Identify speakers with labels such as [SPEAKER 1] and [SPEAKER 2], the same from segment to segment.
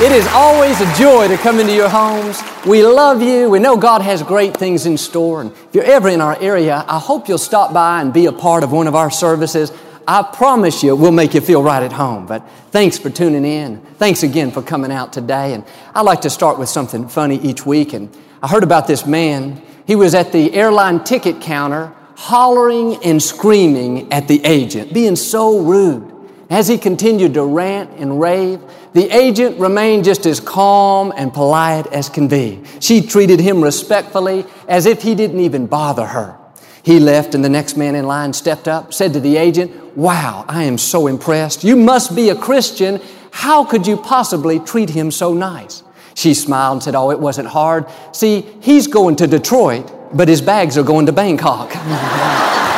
[SPEAKER 1] It is always a joy to come into your homes. We love you. We know God has great things in store. And if you're ever in our area, I hope you'll stop by and be a part of one of our services. I promise you, we'll make you feel right at home. But thanks for tuning in. Thanks again for coming out today. And I like to start with something funny each week. And I heard about this man. He was at the airline ticket counter hollering and screaming at the agent, being so rude. As he continued to rant and rave, the agent remained just as calm and polite as can be. She treated him respectfully as if he didn't even bother her. He left and the next man in line stepped up, said to the agent, Wow, I am so impressed. You must be a Christian. How could you possibly treat him so nice? She smiled and said, Oh, it wasn't hard. See, he's going to Detroit, but his bags are going to Bangkok.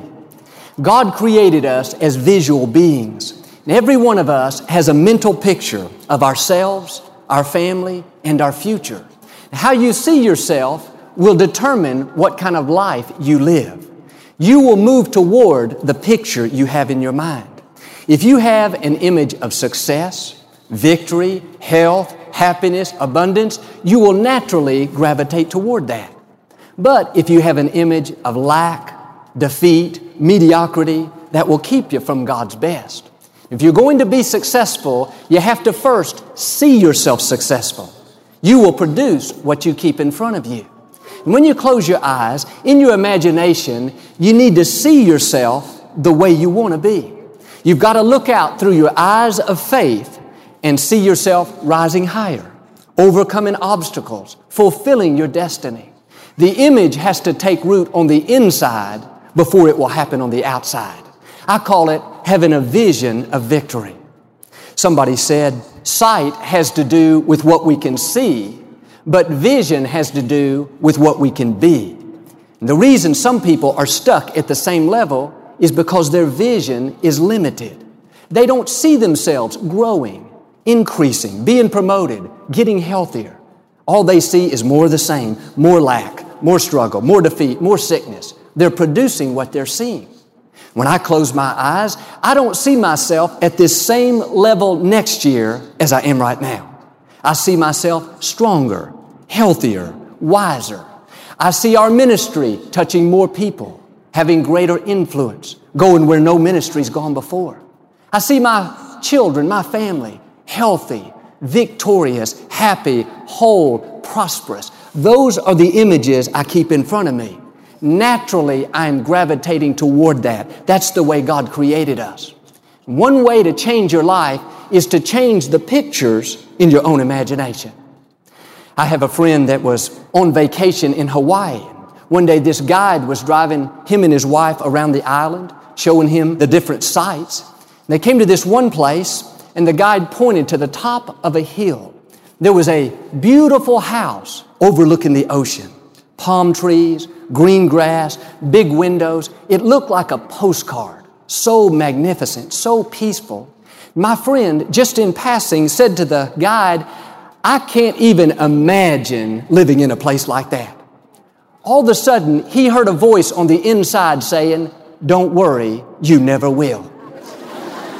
[SPEAKER 1] God created us as visual beings. And every one of us has a mental picture of ourselves, our family, and our future. How you see yourself will determine what kind of life you live. You will move toward the picture you have in your mind. If you have an image of success, victory, health, happiness, abundance, you will naturally gravitate toward that. But if you have an image of lack, defeat, mediocrity that will keep you from God's best. If you're going to be successful, you have to first see yourself successful. You will produce what you keep in front of you. And when you close your eyes, in your imagination, you need to see yourself the way you want to be. You've got to look out through your eyes of faith and see yourself rising higher, overcoming obstacles, fulfilling your destiny. The image has to take root on the inside before it will happen on the outside. I call it having a vision of victory. Somebody said, sight has to do with what we can see, but vision has to do with what we can be. And the reason some people are stuck at the same level is because their vision is limited. They don't see themselves growing, increasing, being promoted, getting healthier. All they see is more of the same, more lack, more struggle, more defeat, more sickness. They're producing what they're seeing. When I close my eyes, I don't see myself at this same level next year as I am right now. I see myself stronger, healthier, wiser. I see our ministry touching more people, having greater influence, going where no ministry's gone before. I see my children, my family, healthy, victorious, happy, whole, prosperous. Those are the images I keep in front of me naturally I'm gravitating toward that. That's the way God created us. One way to change your life is to change the pictures in your own imagination. I have a friend that was on vacation in Hawaii. One day this guide was driving him and his wife around the island, showing him the different sights. They came to this one place and the guide pointed to the top of a hill. There was a beautiful house overlooking the ocean palm trees, green grass, big windows. It looked like a postcard. So magnificent, so peaceful. My friend, just in passing, said to the guide, I can't even imagine living in a place like that. All of a sudden, he heard a voice on the inside saying, Don't worry, you never will.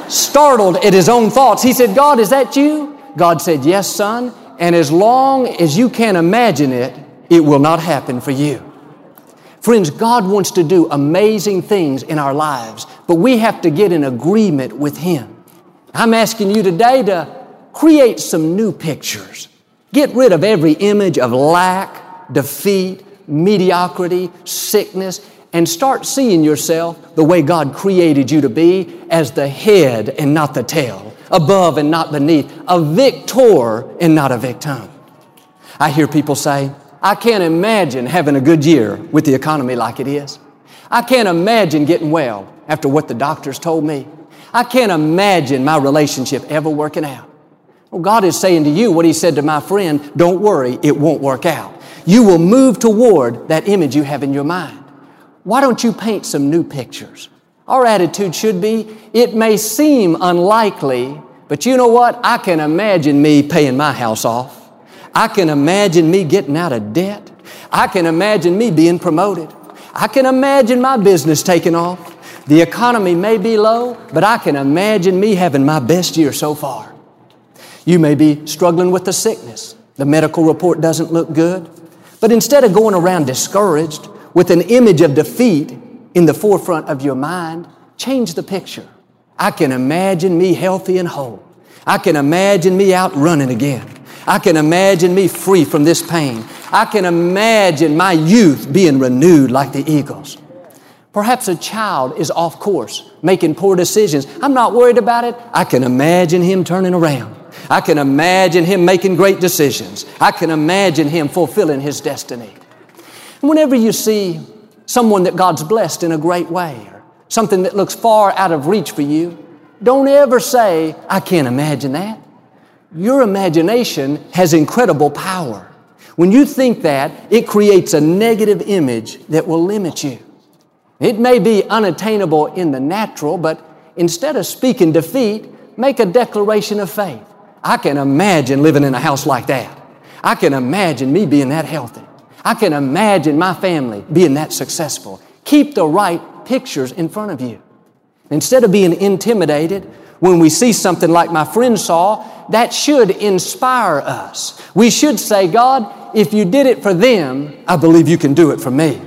[SPEAKER 1] Startled at his own thoughts, he said, God, is that you? God said, Yes, son. And as long as you can't imagine it, it will not happen for you. Friends, God wants to do amazing things in our lives, but we have to get in agreement with Him. I'm asking you today to create some new pictures. Get rid of every image of lack, defeat, mediocrity, sickness, and start seeing yourself the way God created you to be as the head and not the tail, above and not beneath, a victor and not a victim. I hear people say, I can't imagine having a good year with the economy like it is. I can't imagine getting well after what the doctors told me. I can't imagine my relationship ever working out. Well, God is saying to you what He said to my friend, don't worry, it won't work out. You will move toward that image you have in your mind. Why don't you paint some new pictures? Our attitude should be, it may seem unlikely, but you know what? I can imagine me paying my house off. I can imagine me getting out of debt. I can imagine me being promoted. I can imagine my business taking off. The economy may be low, but I can imagine me having my best year so far. You may be struggling with a sickness. The medical report doesn't look good. But instead of going around discouraged with an image of defeat in the forefront of your mind, change the picture. I can imagine me healthy and whole. I can imagine me out running again. I can imagine me free from this pain. I can imagine my youth being renewed like the eagles. Perhaps a child is off course, making poor decisions. I'm not worried about it. I can imagine him turning around. I can imagine him making great decisions. I can imagine him fulfilling his destiny. Whenever you see someone that God's blessed in a great way or something that looks far out of reach for you, don't ever say, I can't imagine that. Your imagination has incredible power. When you think that, it creates a negative image that will limit you. It may be unattainable in the natural, but instead of speaking defeat, make a declaration of faith. I can imagine living in a house like that. I can imagine me being that healthy. I can imagine my family being that successful. Keep the right pictures in front of you. Instead of being intimidated when we see something like my friend saw, that should inspire us. We should say, God, if you did it for them, I believe you can do it for me.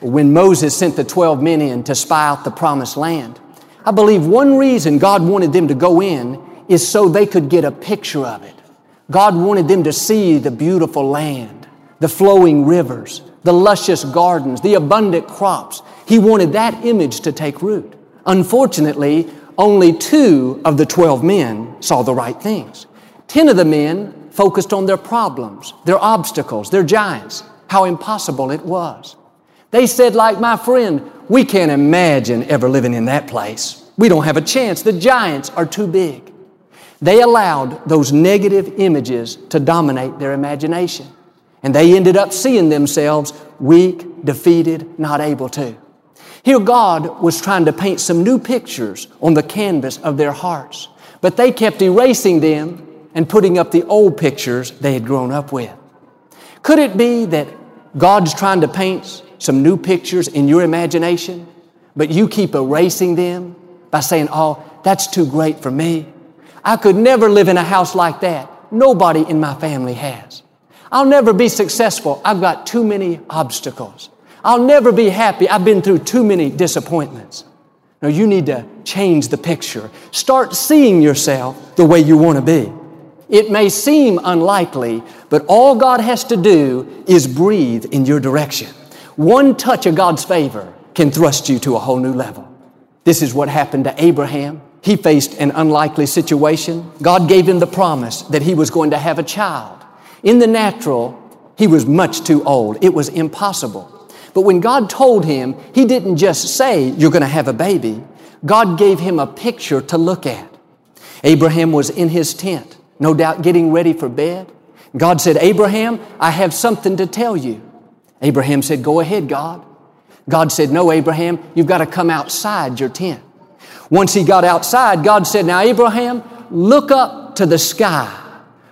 [SPEAKER 1] When Moses sent the 12 men in to spy out the promised land, I believe one reason God wanted them to go in is so they could get a picture of it. God wanted them to see the beautiful land, the flowing rivers, the luscious gardens, the abundant crops. He wanted that image to take root. Unfortunately, only two of the 12 men saw the right things. Ten of the men focused on their problems, their obstacles, their giants, how impossible it was. They said, like my friend, we can't imagine ever living in that place. We don't have a chance. The giants are too big. They allowed those negative images to dominate their imagination. And they ended up seeing themselves weak, defeated, not able to. Here, God was trying to paint some new pictures on the canvas of their hearts, but they kept erasing them and putting up the old pictures they had grown up with. Could it be that God's trying to paint some new pictures in your imagination, but you keep erasing them by saying, Oh, that's too great for me. I could never live in a house like that. Nobody in my family has. I'll never be successful. I've got too many obstacles. I'll never be happy. I've been through too many disappointments. No, you need to change the picture. Start seeing yourself the way you want to be. It may seem unlikely, but all God has to do is breathe in your direction. One touch of God's favor can thrust you to a whole new level. This is what happened to Abraham. He faced an unlikely situation. God gave him the promise that he was going to have a child. In the natural, he was much too old. It was impossible. But when God told him, He didn't just say, You're going to have a baby. God gave him a picture to look at. Abraham was in his tent, no doubt getting ready for bed. God said, Abraham, I have something to tell you. Abraham said, Go ahead, God. God said, No, Abraham, you've got to come outside your tent. Once he got outside, God said, Now, Abraham, look up to the sky.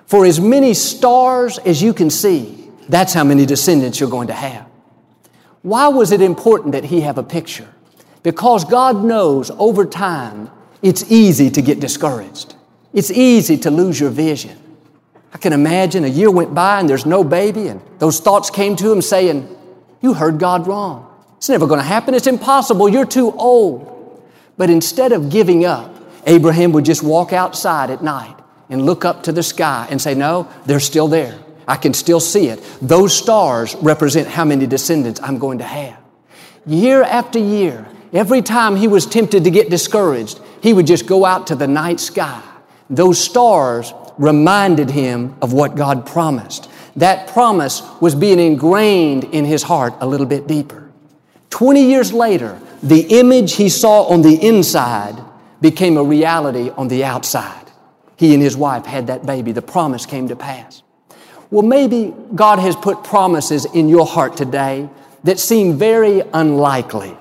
[SPEAKER 1] For as many stars as you can see, that's how many descendants you're going to have. Why was it important that he have a picture? Because God knows over time it's easy to get discouraged. It's easy to lose your vision. I can imagine a year went by and there's no baby, and those thoughts came to him saying, You heard God wrong. It's never going to happen. It's impossible. You're too old. But instead of giving up, Abraham would just walk outside at night and look up to the sky and say, No, they're still there. I can still see it. Those stars represent how many descendants I'm going to have. Year after year, every time he was tempted to get discouraged, he would just go out to the night sky. Those stars reminded him of what God promised. That promise was being ingrained in his heart a little bit deeper. 20 years later, the image he saw on the inside became a reality on the outside. He and his wife had that baby. The promise came to pass. Well, maybe God has put promises in your heart today that seem very unlikely.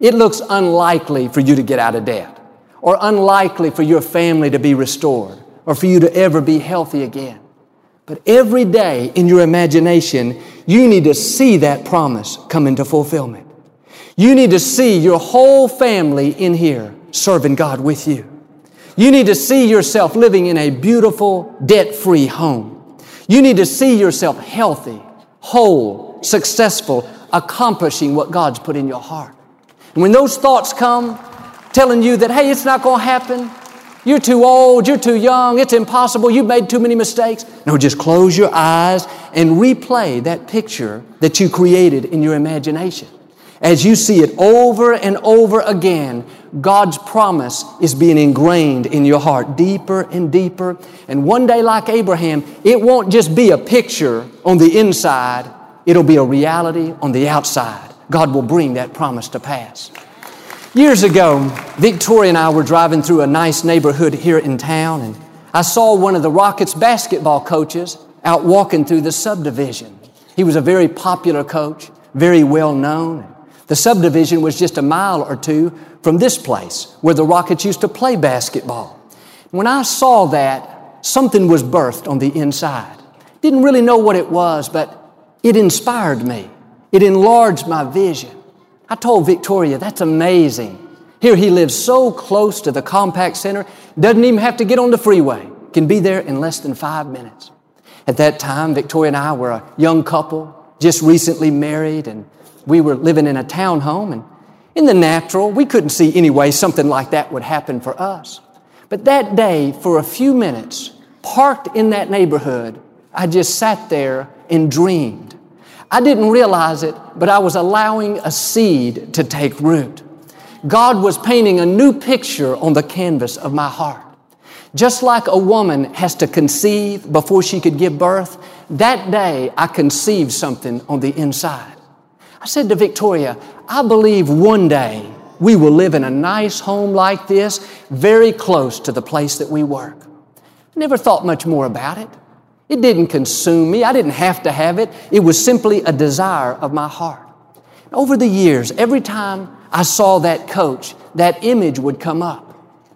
[SPEAKER 1] It looks unlikely for you to get out of debt, or unlikely for your family to be restored, or for you to ever be healthy again. But every day in your imagination, you need to see that promise come into fulfillment. You need to see your whole family in here serving God with you. You need to see yourself living in a beautiful, debt free home. You need to see yourself healthy, whole, successful, accomplishing what God's put in your heart. And when those thoughts come telling you that, hey, it's not going to happen, you're too old, you're too young, it's impossible, you've made too many mistakes. No, just close your eyes and replay that picture that you created in your imagination. As you see it over and over again, God's promise is being ingrained in your heart deeper and deeper. And one day, like Abraham, it won't just be a picture on the inside, it'll be a reality on the outside. God will bring that promise to pass. Years ago, Victoria and I were driving through a nice neighborhood here in town, and I saw one of the Rockets basketball coaches out walking through the subdivision. He was a very popular coach, very well known. The subdivision was just a mile or two from this place where the Rockets used to play basketball. When I saw that, something was birthed on the inside. Didn't really know what it was, but it inspired me. It enlarged my vision. I told Victoria, that's amazing. Here he lives so close to the Compaq Center, doesn't even have to get on the freeway, can be there in less than five minutes. At that time, Victoria and I were a young couple, just recently married, and we were living in a townhome, and in the natural, we couldn't see any way something like that would happen for us. But that day, for a few minutes, parked in that neighborhood, I just sat there and dreamed. I didn't realize it, but I was allowing a seed to take root. God was painting a new picture on the canvas of my heart. Just like a woman has to conceive before she could give birth, that day I conceived something on the inside. I said to Victoria, I believe one day we will live in a nice home like this, very close to the place that we work. I never thought much more about it. It didn't consume me. I didn't have to have it. It was simply a desire of my heart. Over the years, every time I saw that coach, that image would come up.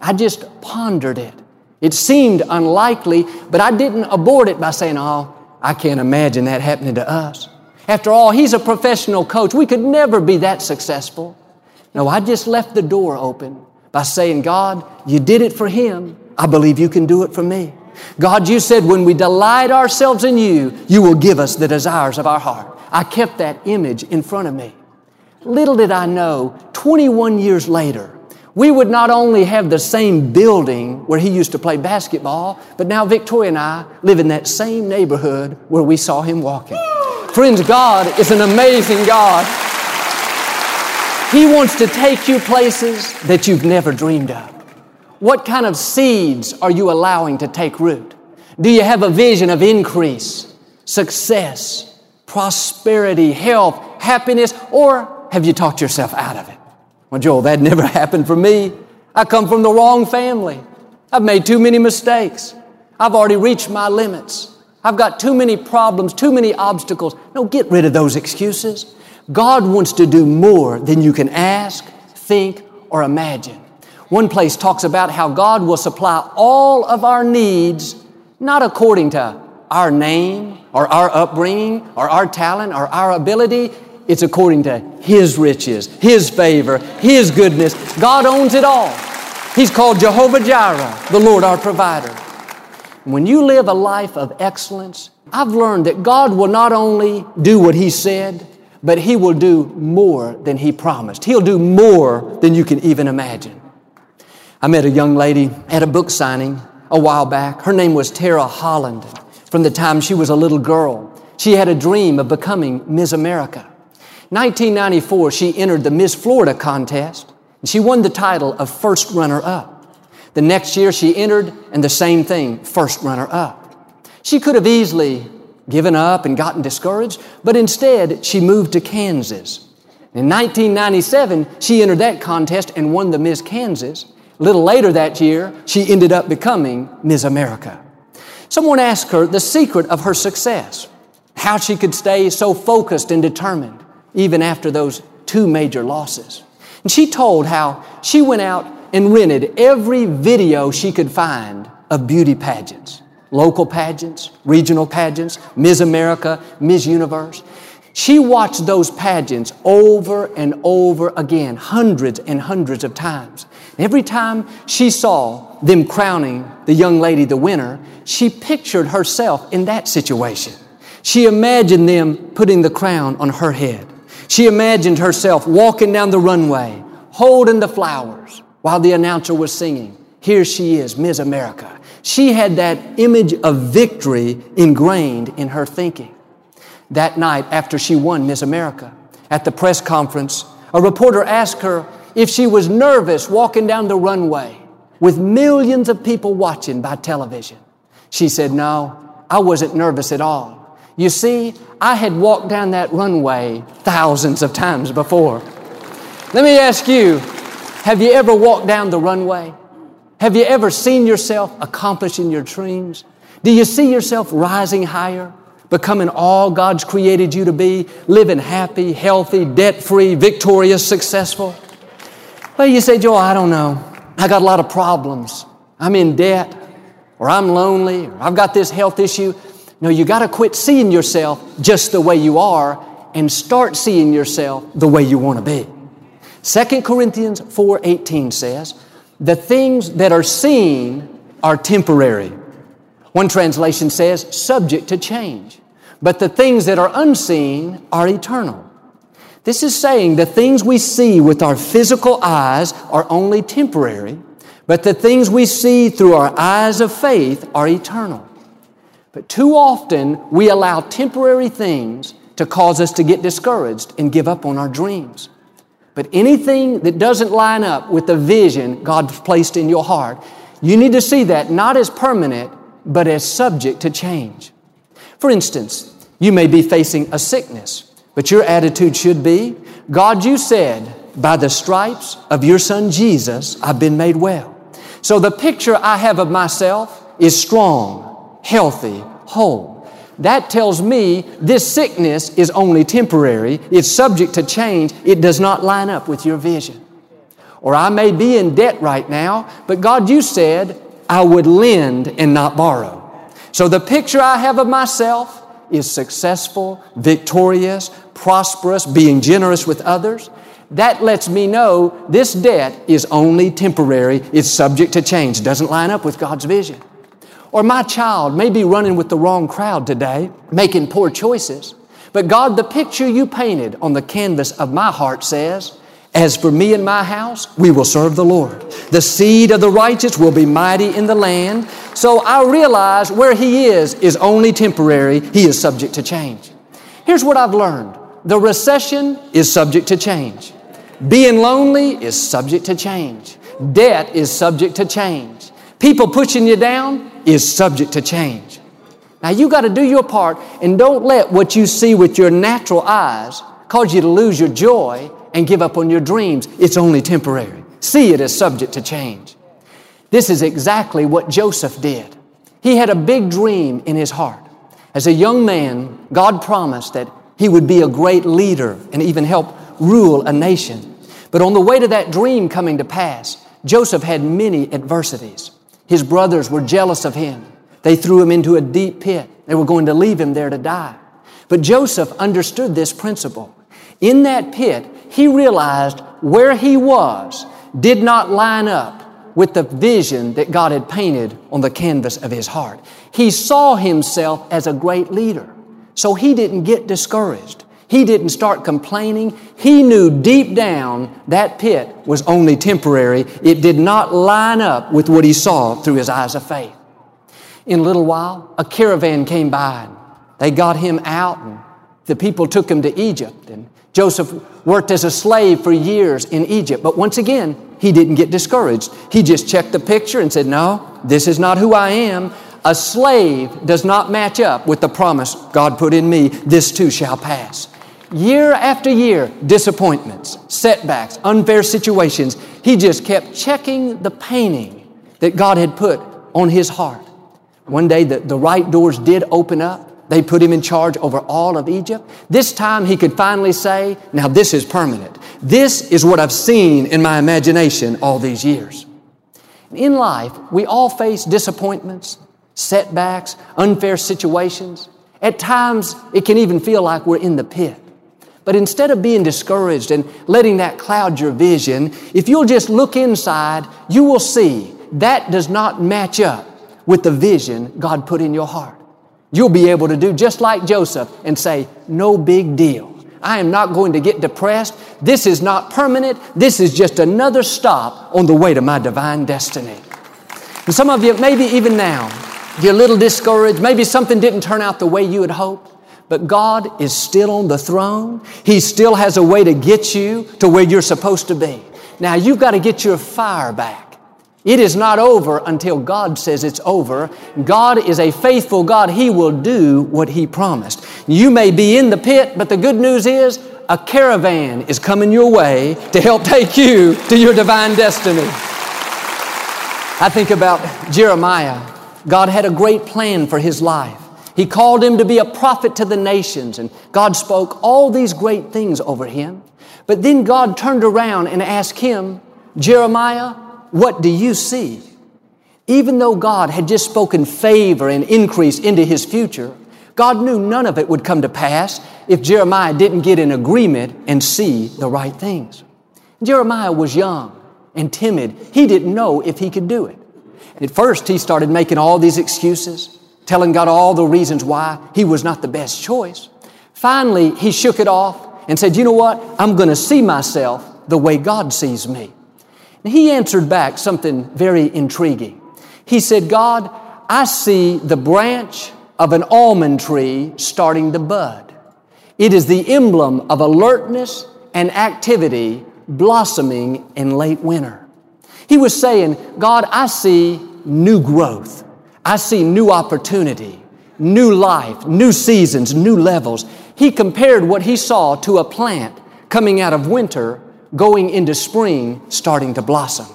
[SPEAKER 1] I just pondered it. It seemed unlikely, but I didn't abort it by saying, Oh, I can't imagine that happening to us. After all, he's a professional coach. We could never be that successful. No, I just left the door open by saying, God, you did it for him. I believe you can do it for me. God, you said when we delight ourselves in you, you will give us the desires of our heart. I kept that image in front of me. Little did I know, 21 years later, we would not only have the same building where he used to play basketball, but now Victoria and I live in that same neighborhood where we saw him walking. Friends, God is an amazing God. He wants to take you places that you've never dreamed of. What kind of seeds are you allowing to take root? Do you have a vision of increase, success, prosperity, health, happiness, or have you talked yourself out of it? Well, Joel, that never happened for me. I come from the wrong family. I've made too many mistakes. I've already reached my limits. I've got too many problems, too many obstacles. No, get rid of those excuses. God wants to do more than you can ask, think, or imagine. One place talks about how God will supply all of our needs, not according to our name or our upbringing or our talent or our ability. It's according to His riches, His favor, His goodness. God owns it all. He's called Jehovah Jireh, the Lord our provider. When you live a life of excellence, I've learned that God will not only do what He said, but He will do more than He promised. He'll do more than you can even imagine. I met a young lady at a book signing a while back. Her name was Tara Holland. from the time she was a little girl. She had a dream of becoming Miss America. 1994, she entered the Miss Florida contest and she won the title of first runner up. The next year she entered and the same thing, first runner up. She could have easily given up and gotten discouraged, but instead she moved to Kansas. In 1997, she entered that contest and won the Miss Kansas. A little later that year, she ended up becoming Miss America. Someone asked her the secret of her success, how she could stay so focused and determined even after those two major losses. And she told how she went out and rented every video she could find of beauty pageants, local pageants, regional pageants, Miss America, Miss Universe. She watched those pageants over and over again, hundreds and hundreds of times. Every time she saw them crowning the young lady the winner, she pictured herself in that situation. She imagined them putting the crown on her head. She imagined herself walking down the runway, holding the flowers while the announcer was singing. Here she is, Miss America. She had that image of victory ingrained in her thinking. That night, after she won Miss America, at the press conference, a reporter asked her if she was nervous walking down the runway with millions of people watching by television. She said, No, I wasn't nervous at all. You see, I had walked down that runway thousands of times before. Let me ask you have you ever walked down the runway? Have you ever seen yourself accomplishing your dreams? Do you see yourself rising higher, becoming all God's created you to be, living happy, healthy, debt free, victorious, successful? Well, you say, Joel, I don't know. I got a lot of problems. I'm in debt or I'm lonely, or I've got this health issue. No, you got to quit seeing yourself just the way you are and start seeing yourself the way you want to be. 2 Corinthians 4:18 says, "The things that are seen are temporary." One translation says, "subject to change." But the things that are unseen are eternal. This is saying the things we see with our physical eyes are only temporary, but the things we see through our eyes of faith are eternal. But too often we allow temporary things to cause us to get discouraged and give up on our dreams. But anything that doesn't line up with the vision God's placed in your heart, you need to see that not as permanent, but as subject to change. For instance, you may be facing a sickness, but your attitude should be God, you said, by the stripes of your son Jesus, I've been made well. So the picture I have of myself is strong, healthy, whole. That tells me this sickness is only temporary. It's subject to change. It does not line up with your vision. Or I may be in debt right now, but God, you said I would lend and not borrow. So the picture I have of myself is successful, victorious, prosperous, being generous with others that lets me know this debt is only temporary, it's subject to change, doesn't line up with God's vision. Or my child may be running with the wrong crowd today, making poor choices. But God, the picture you painted on the canvas of my heart says, As for me and my house, we will serve the Lord. The seed of the righteous will be mighty in the land. So I realize where He is is only temporary, He is subject to change. Here's what I've learned the recession is subject to change. Being lonely is subject to change. Debt is subject to change. People pushing you down is subject to change. Now you got to do your part and don't let what you see with your natural eyes cause you to lose your joy and give up on your dreams. It's only temporary. See it as subject to change. This is exactly what Joseph did. He had a big dream in his heart. As a young man, God promised that he would be a great leader and even help rule a nation. But on the way to that dream coming to pass, Joseph had many adversities. His brothers were jealous of him. They threw him into a deep pit. They were going to leave him there to die. But Joseph understood this principle. In that pit, he realized where he was did not line up with the vision that God had painted on the canvas of his heart. He saw himself as a great leader. So he didn't get discouraged. He didn't start complaining. He knew deep down that pit was only temporary. It did not line up with what he saw through his eyes of faith. In a little while, a caravan came by. And they got him out, and the people took him to Egypt. And Joseph worked as a slave for years in Egypt. But once again, he didn't get discouraged. He just checked the picture and said, No, this is not who I am. A slave does not match up with the promise God put in me. This too shall pass. Year after year, disappointments, setbacks, unfair situations. He just kept checking the painting that God had put on his heart. One day, the, the right doors did open up. They put him in charge over all of Egypt. This time, he could finally say, Now, this is permanent. This is what I've seen in my imagination all these years. In life, we all face disappointments, setbacks, unfair situations. At times, it can even feel like we're in the pit. But instead of being discouraged and letting that cloud your vision, if you'll just look inside, you will see that does not match up with the vision God put in your heart. You'll be able to do just like Joseph and say, no big deal. I am not going to get depressed. This is not permanent. This is just another stop on the way to my divine destiny. And some of you, maybe even now, you're a little discouraged. Maybe something didn't turn out the way you had hoped. But God is still on the throne. He still has a way to get you to where you're supposed to be. Now you've got to get your fire back. It is not over until God says it's over. God is a faithful God. He will do what He promised. You may be in the pit, but the good news is a caravan is coming your way to help take you to your divine destiny. I think about Jeremiah. God had a great plan for his life. He called him to be a prophet to the nations, and God spoke all these great things over him. But then God turned around and asked him, Jeremiah, what do you see? Even though God had just spoken favor and increase into his future, God knew none of it would come to pass if Jeremiah didn't get in agreement and see the right things. Jeremiah was young and timid. He didn't know if he could do it. At first, he started making all these excuses telling God all the reasons why he was not the best choice. Finally, he shook it off and said, You know what? I'm going to see myself the way God sees me. And he answered back something very intriguing. He said, God, I see the branch of an almond tree starting to bud. It is the emblem of alertness and activity blossoming in late winter. He was saying, God, I see new growth. I see new opportunity, new life, new seasons, new levels. He compared what he saw to a plant coming out of winter, going into spring, starting to blossom.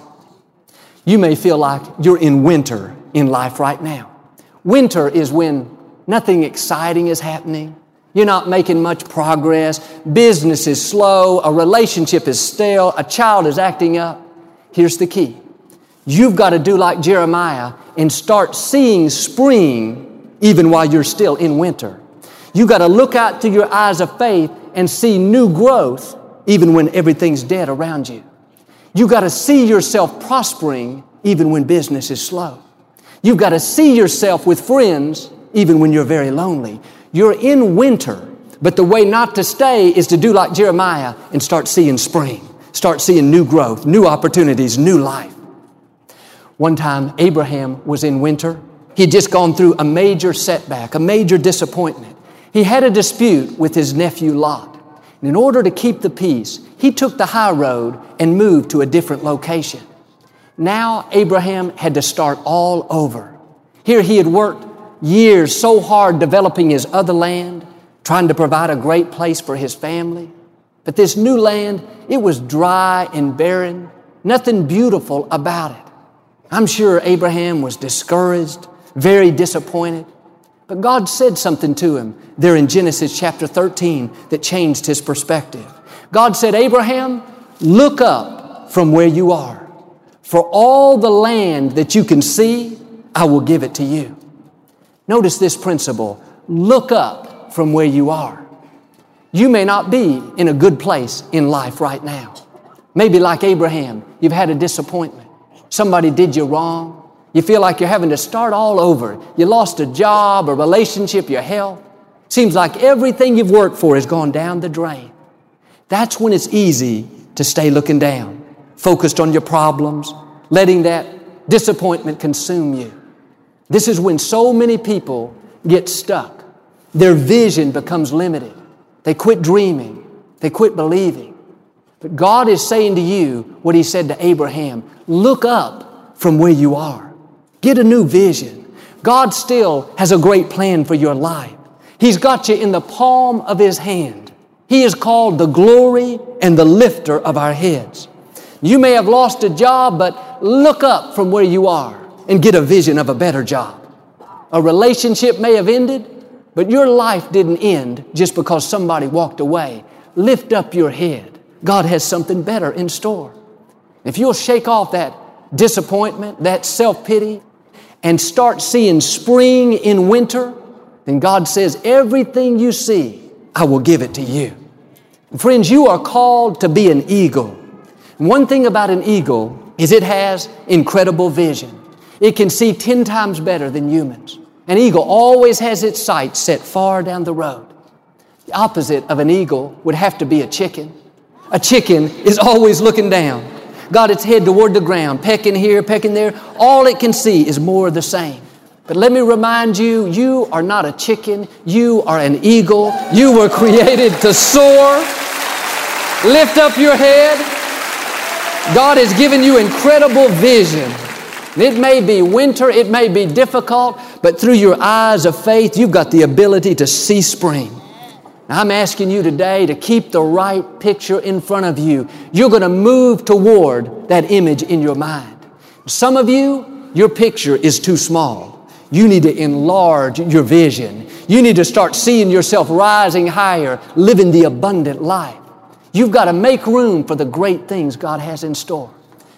[SPEAKER 1] You may feel like you're in winter in life right now. Winter is when nothing exciting is happening. You're not making much progress. Business is slow. A relationship is stale. A child is acting up. Here's the key. You've got to do like Jeremiah and start seeing spring even while you're still in winter. You've got to look out through your eyes of faith and see new growth even when everything's dead around you. You've got to see yourself prospering even when business is slow. You've got to see yourself with friends even when you're very lonely. You're in winter, but the way not to stay is to do like Jeremiah and start seeing spring, start seeing new growth, new opportunities, new life. One time, Abraham was in winter. He had just gone through a major setback, a major disappointment. He had a dispute with his nephew Lot. And in order to keep the peace, he took the high road and moved to a different location. Now, Abraham had to start all over. Here he had worked years so hard developing his other land, trying to provide a great place for his family. But this new land, it was dry and barren, nothing beautiful about it. I'm sure Abraham was discouraged, very disappointed. But God said something to him there in Genesis chapter 13 that changed his perspective. God said, Abraham, look up from where you are. For all the land that you can see, I will give it to you. Notice this principle. Look up from where you are. You may not be in a good place in life right now. Maybe like Abraham, you've had a disappointment. Somebody did you wrong. You feel like you're having to start all over. You lost a job, a relationship, your health. Seems like everything you've worked for has gone down the drain. That's when it's easy to stay looking down, focused on your problems, letting that disappointment consume you. This is when so many people get stuck. Their vision becomes limited. They quit dreaming. They quit believing. But God is saying to you what He said to Abraham look up from where you are, get a new vision. God still has a great plan for your life. He's got you in the palm of His hand. He is called the glory and the lifter of our heads. You may have lost a job, but look up from where you are and get a vision of a better job. A relationship may have ended, but your life didn't end just because somebody walked away. Lift up your head. God has something better in store. If you'll shake off that disappointment, that self pity, and start seeing spring in winter, then God says, Everything you see, I will give it to you. Friends, you are called to be an eagle. One thing about an eagle is it has incredible vision. It can see 10 times better than humans. An eagle always has its sights set far down the road. The opposite of an eagle would have to be a chicken. A chicken is always looking down, got its head toward the ground, pecking here, pecking there. All it can see is more of the same. But let me remind you, you are not a chicken, you are an eagle. You were created to soar. Lift up your head. God has given you incredible vision. It may be winter, it may be difficult, but through your eyes of faith, you've got the ability to see spring. I'm asking you today to keep the right picture in front of you. You're going to move toward that image in your mind. Some of you, your picture is too small. You need to enlarge your vision. You need to start seeing yourself rising higher, living the abundant life. You've got to make room for the great things God has in store.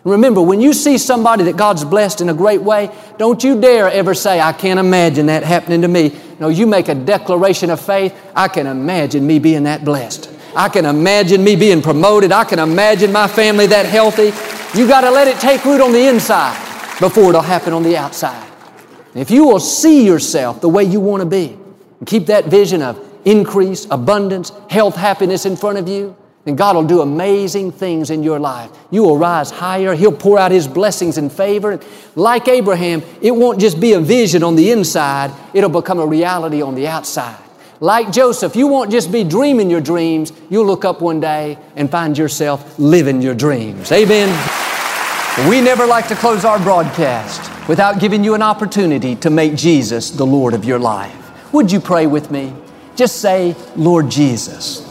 [SPEAKER 1] Remember, when you see somebody that God's blessed in a great way, don't you dare ever say, I can't imagine that happening to me. No, you make a declaration of faith. I can imagine me being that blessed. I can imagine me being promoted. I can imagine my family that healthy. You got to let it take root on the inside before it'll happen on the outside. If you will see yourself the way you want to be and keep that vision of increase, abundance, health, happiness in front of you, then God will do amazing things in your life. You will rise higher. He'll pour out His blessings and favor. Like Abraham, it won't just be a vision on the inside, it'll become a reality on the outside. Like Joseph, you won't just be dreaming your dreams, you'll look up one day and find yourself living your dreams. Amen. We never like to close our broadcast without giving you an opportunity to make Jesus the Lord of your life. Would you pray with me? Just say, Lord Jesus.